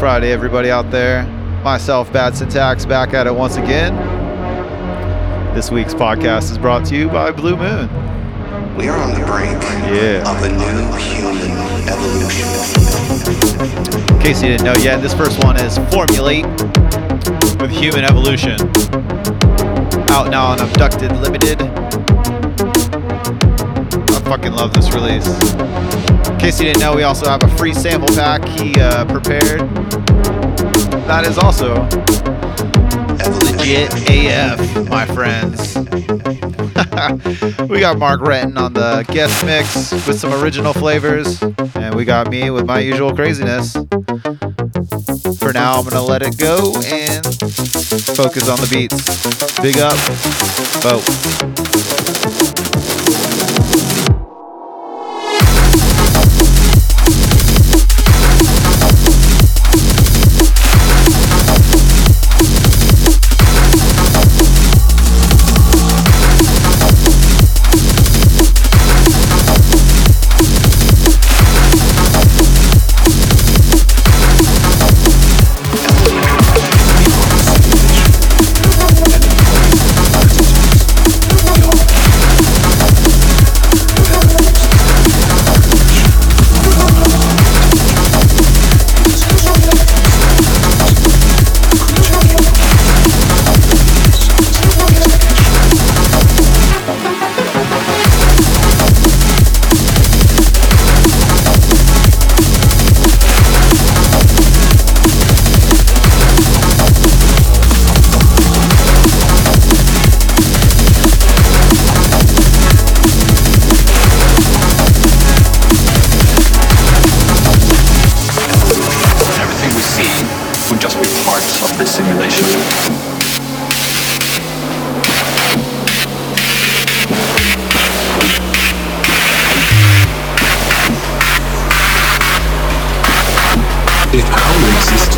Friday, everybody out there. Myself, Bad Syntax, back at it once again. This week's podcast is brought to you by Blue Moon. We are on the brink Yeah. of a new human evolution. In case you didn't know yet, this first one is Formulate with Human Evolution. Out now on Abducted Limited. I fucking love this release. In case you didn't know, we also have a free sample pack he uh, prepared. That is also legit AF, my friends. we got Marc Renton on the guest mix with some original flavors, and we got me with my usual craziness. For now, I'm gonna let it go and focus on the beats. Big up, Bo. Of the simulation. If our existence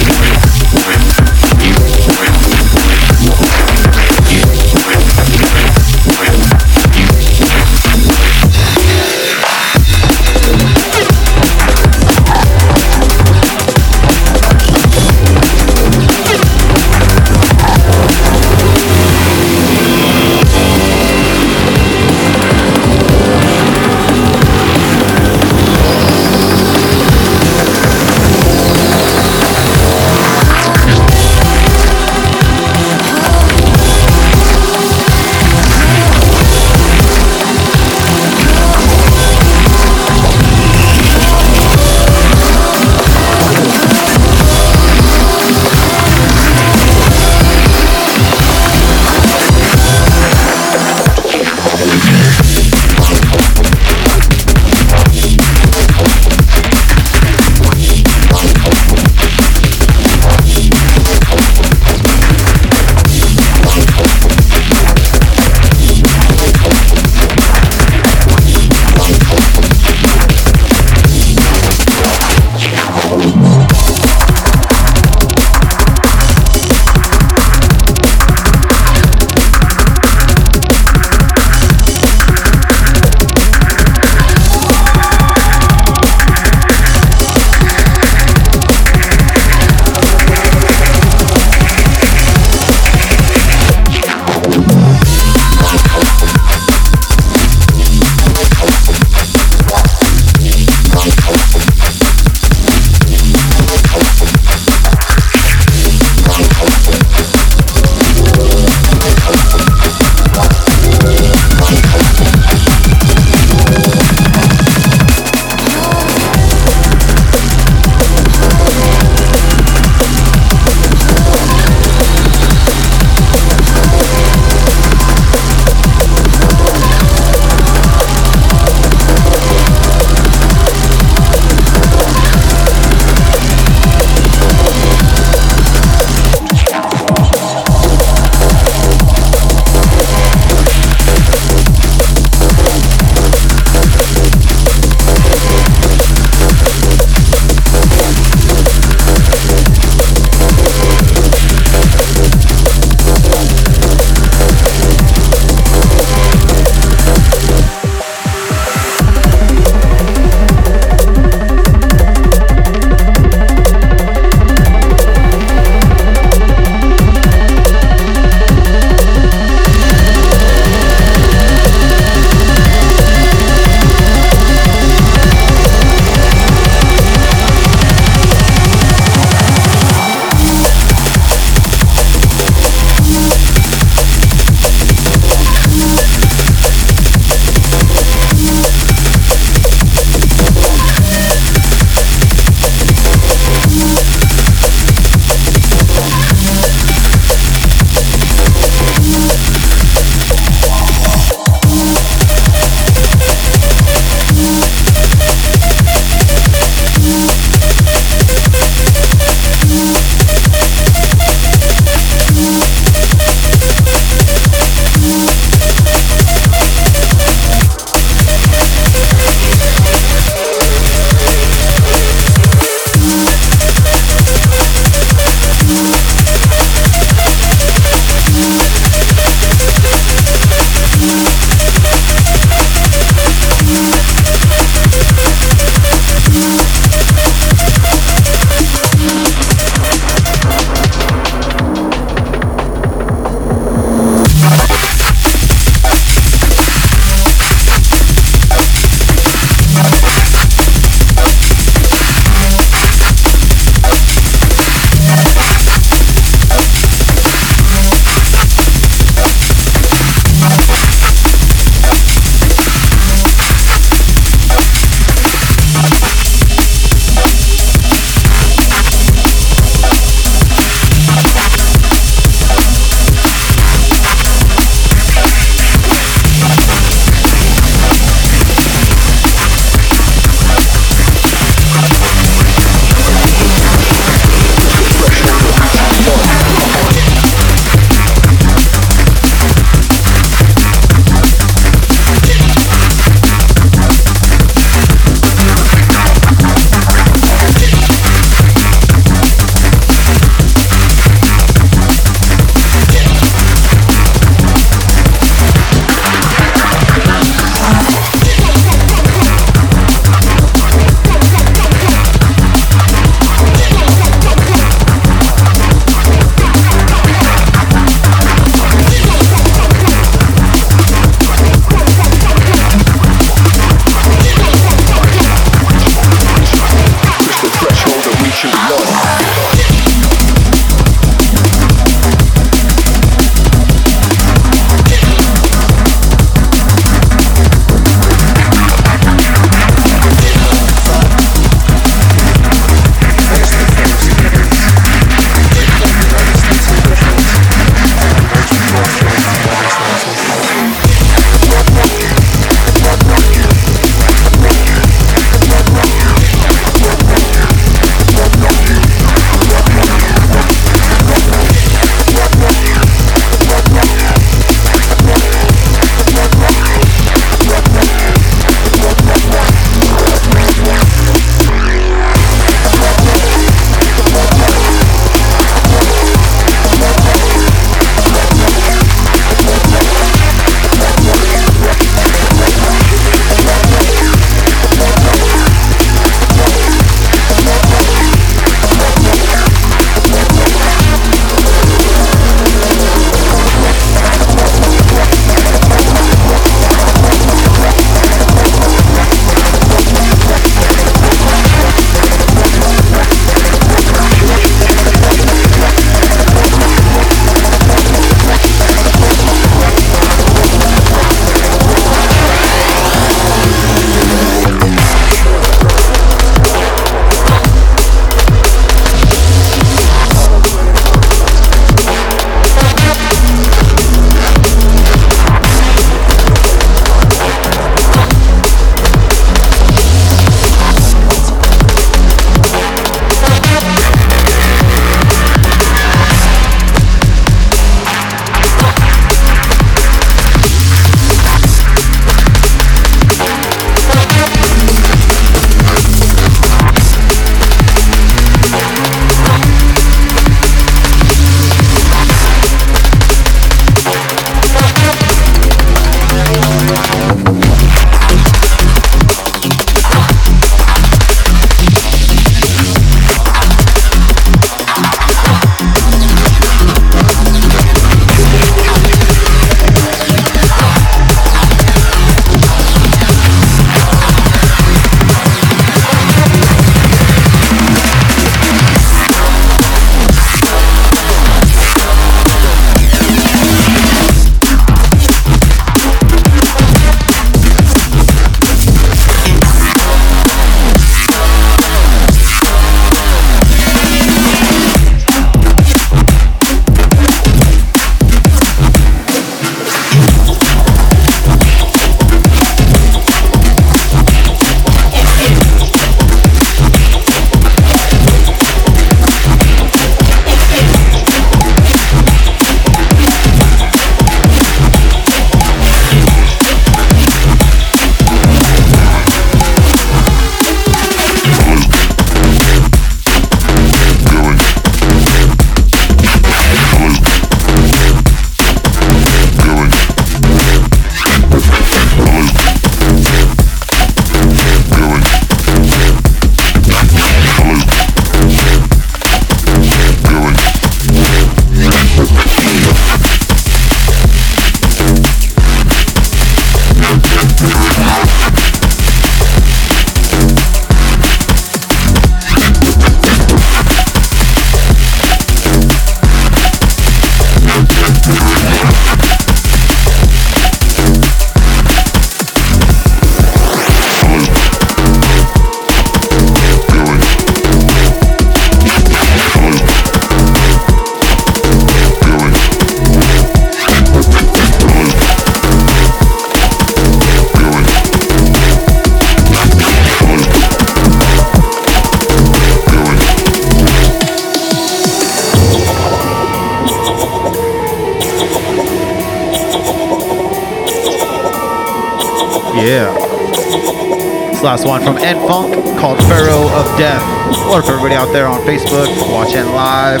Facebook watching live?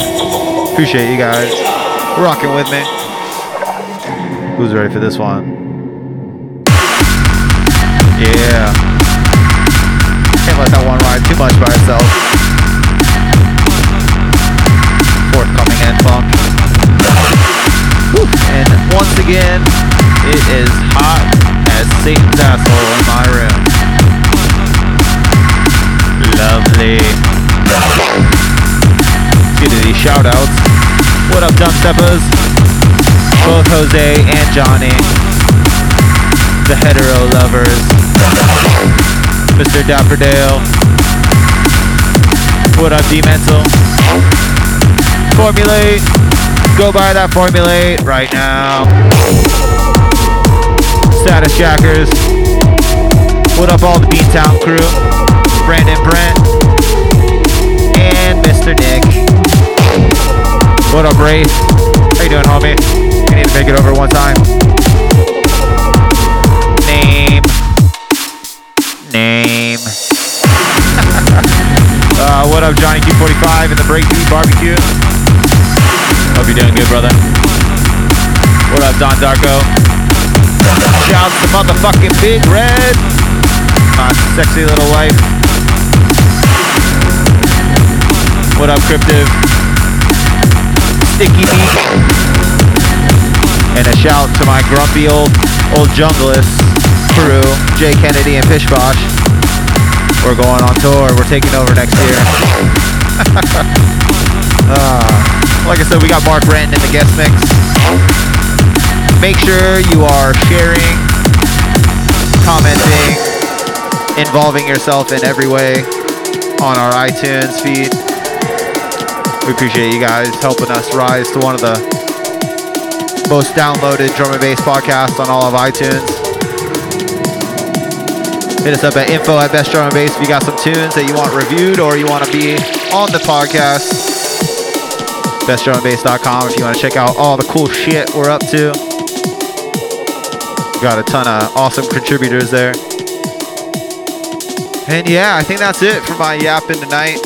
Appreciate you guys rocking with me. Who's ready for this one? Yeah. Can't let that one ride too much by itself. Forthcoming N Funk. And once again, it is hot as Satan's asshole Steppers? Both Jose and Johnny. The hetero lovers. Mr. Dapperdale. What up, D-Mental? Formulate. Go buy that Formulate right now. Status Jackers. What up, all the Beantown crew? Brandon Brent. And Mr. Nick. What up, Race? You doing, homie? You need to make it over one time. Name. Name. uh, what up, Johnny Q45 in the Breakbeat Barbecue? Hope you're doing good, brother. What up, Don Darko? Shouts to motherfucking Big Red. My sexy little wife. What up, Cryptive? Sticky. And a shout to my grumpy old old junglist crew, Jay Kennedy and Pishbosh. We're going on tour. We're taking over next year. Ah, like I said, we got Marc Renton in the guest mix. Make sure you are sharing, commenting, involving yourself in every way on our iTunes feed. We appreciate you guys helping us rise to one of the most downloaded drum and bass podcasts on all of iTunes. Hit us up at info at best drum and bass if you got some tunes that you want reviewed or you want to be on the podcast. Bestdrumandbass.com if you want to check out all the cool shit we're up to. Got a ton of awesome contributors there. And yeah, I think that's it for my yapping tonight.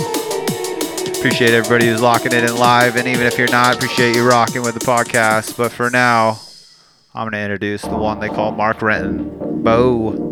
Appreciate everybody who's locking it in live. And even if you're not, appreciate you rocking with the podcast. But for now, I'm going to introduce the one they call Marc Renton. Bo.